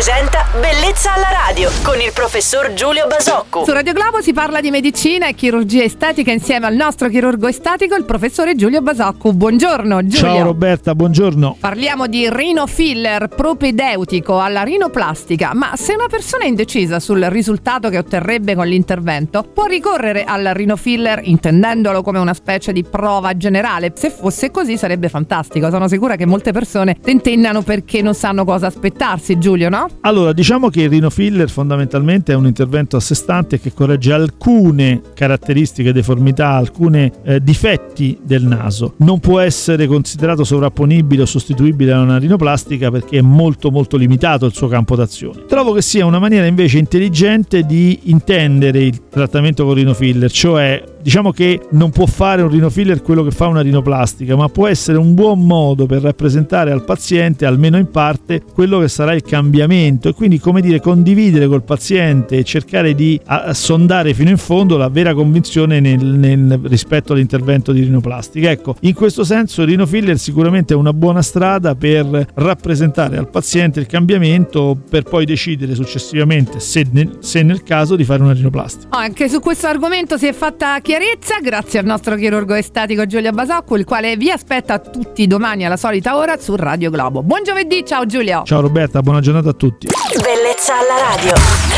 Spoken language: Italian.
presenta Bellezza alla radio con il professor Giulio Basocco. Su Radio Globo si parla di medicina e chirurgia estetica insieme al nostro chirurgo estetico, il professore Giulio Basocco. Buongiorno Giulio. Ciao Roberta, buongiorno. Parliamo di rinofiller propedeutico alla rinoplastica, ma se una persona è indecisa sul risultato che otterrebbe con l'intervento, può ricorrere al rinofiller intendendolo come una specie di prova generale. Se fosse così sarebbe fantastico. Sono sicura che molte persone tentennano perché non sanno cosa aspettarsi, Giulio, no? Allora, diciamo che il rinofiller fondamentalmente è un intervento a sé stante che corregge alcune caratteristiche, deformità, alcuni eh, difetti del naso. Non può essere considerato sovrapponibile o sostituibile a una rinoplastica perché è molto molto limitato il suo campo d'azione. Trovo che sia una maniera invece intelligente di intendere il trattamento con rinofiller, cioè diciamo che non può fare un rinofiller quello che fa una rinoplastica, ma può essere un buon modo per rappresentare al paziente, almeno in parte, quello che sarà il cambiamento e quindi come dire condividere col paziente e cercare di sondare fino in fondo la vera convinzione nel, nel, rispetto all'intervento di rinoplastica. Ecco, in questo senso il rinofiller sicuramente è una buona strada per rappresentare al paziente il cambiamento per poi decidere successivamente se nel, se nel caso di fare una rinoplastica. Anche su questo argomento si è fatta chiarezza grazie al nostro chirurgo estetico Giulio Basocco, il quale vi aspetta tutti domani alla solita ora su Radio Globo. Buon giovedì, ciao Giulio. Ciao Roberta, buona giornata a tutti. Bellezza alla radio.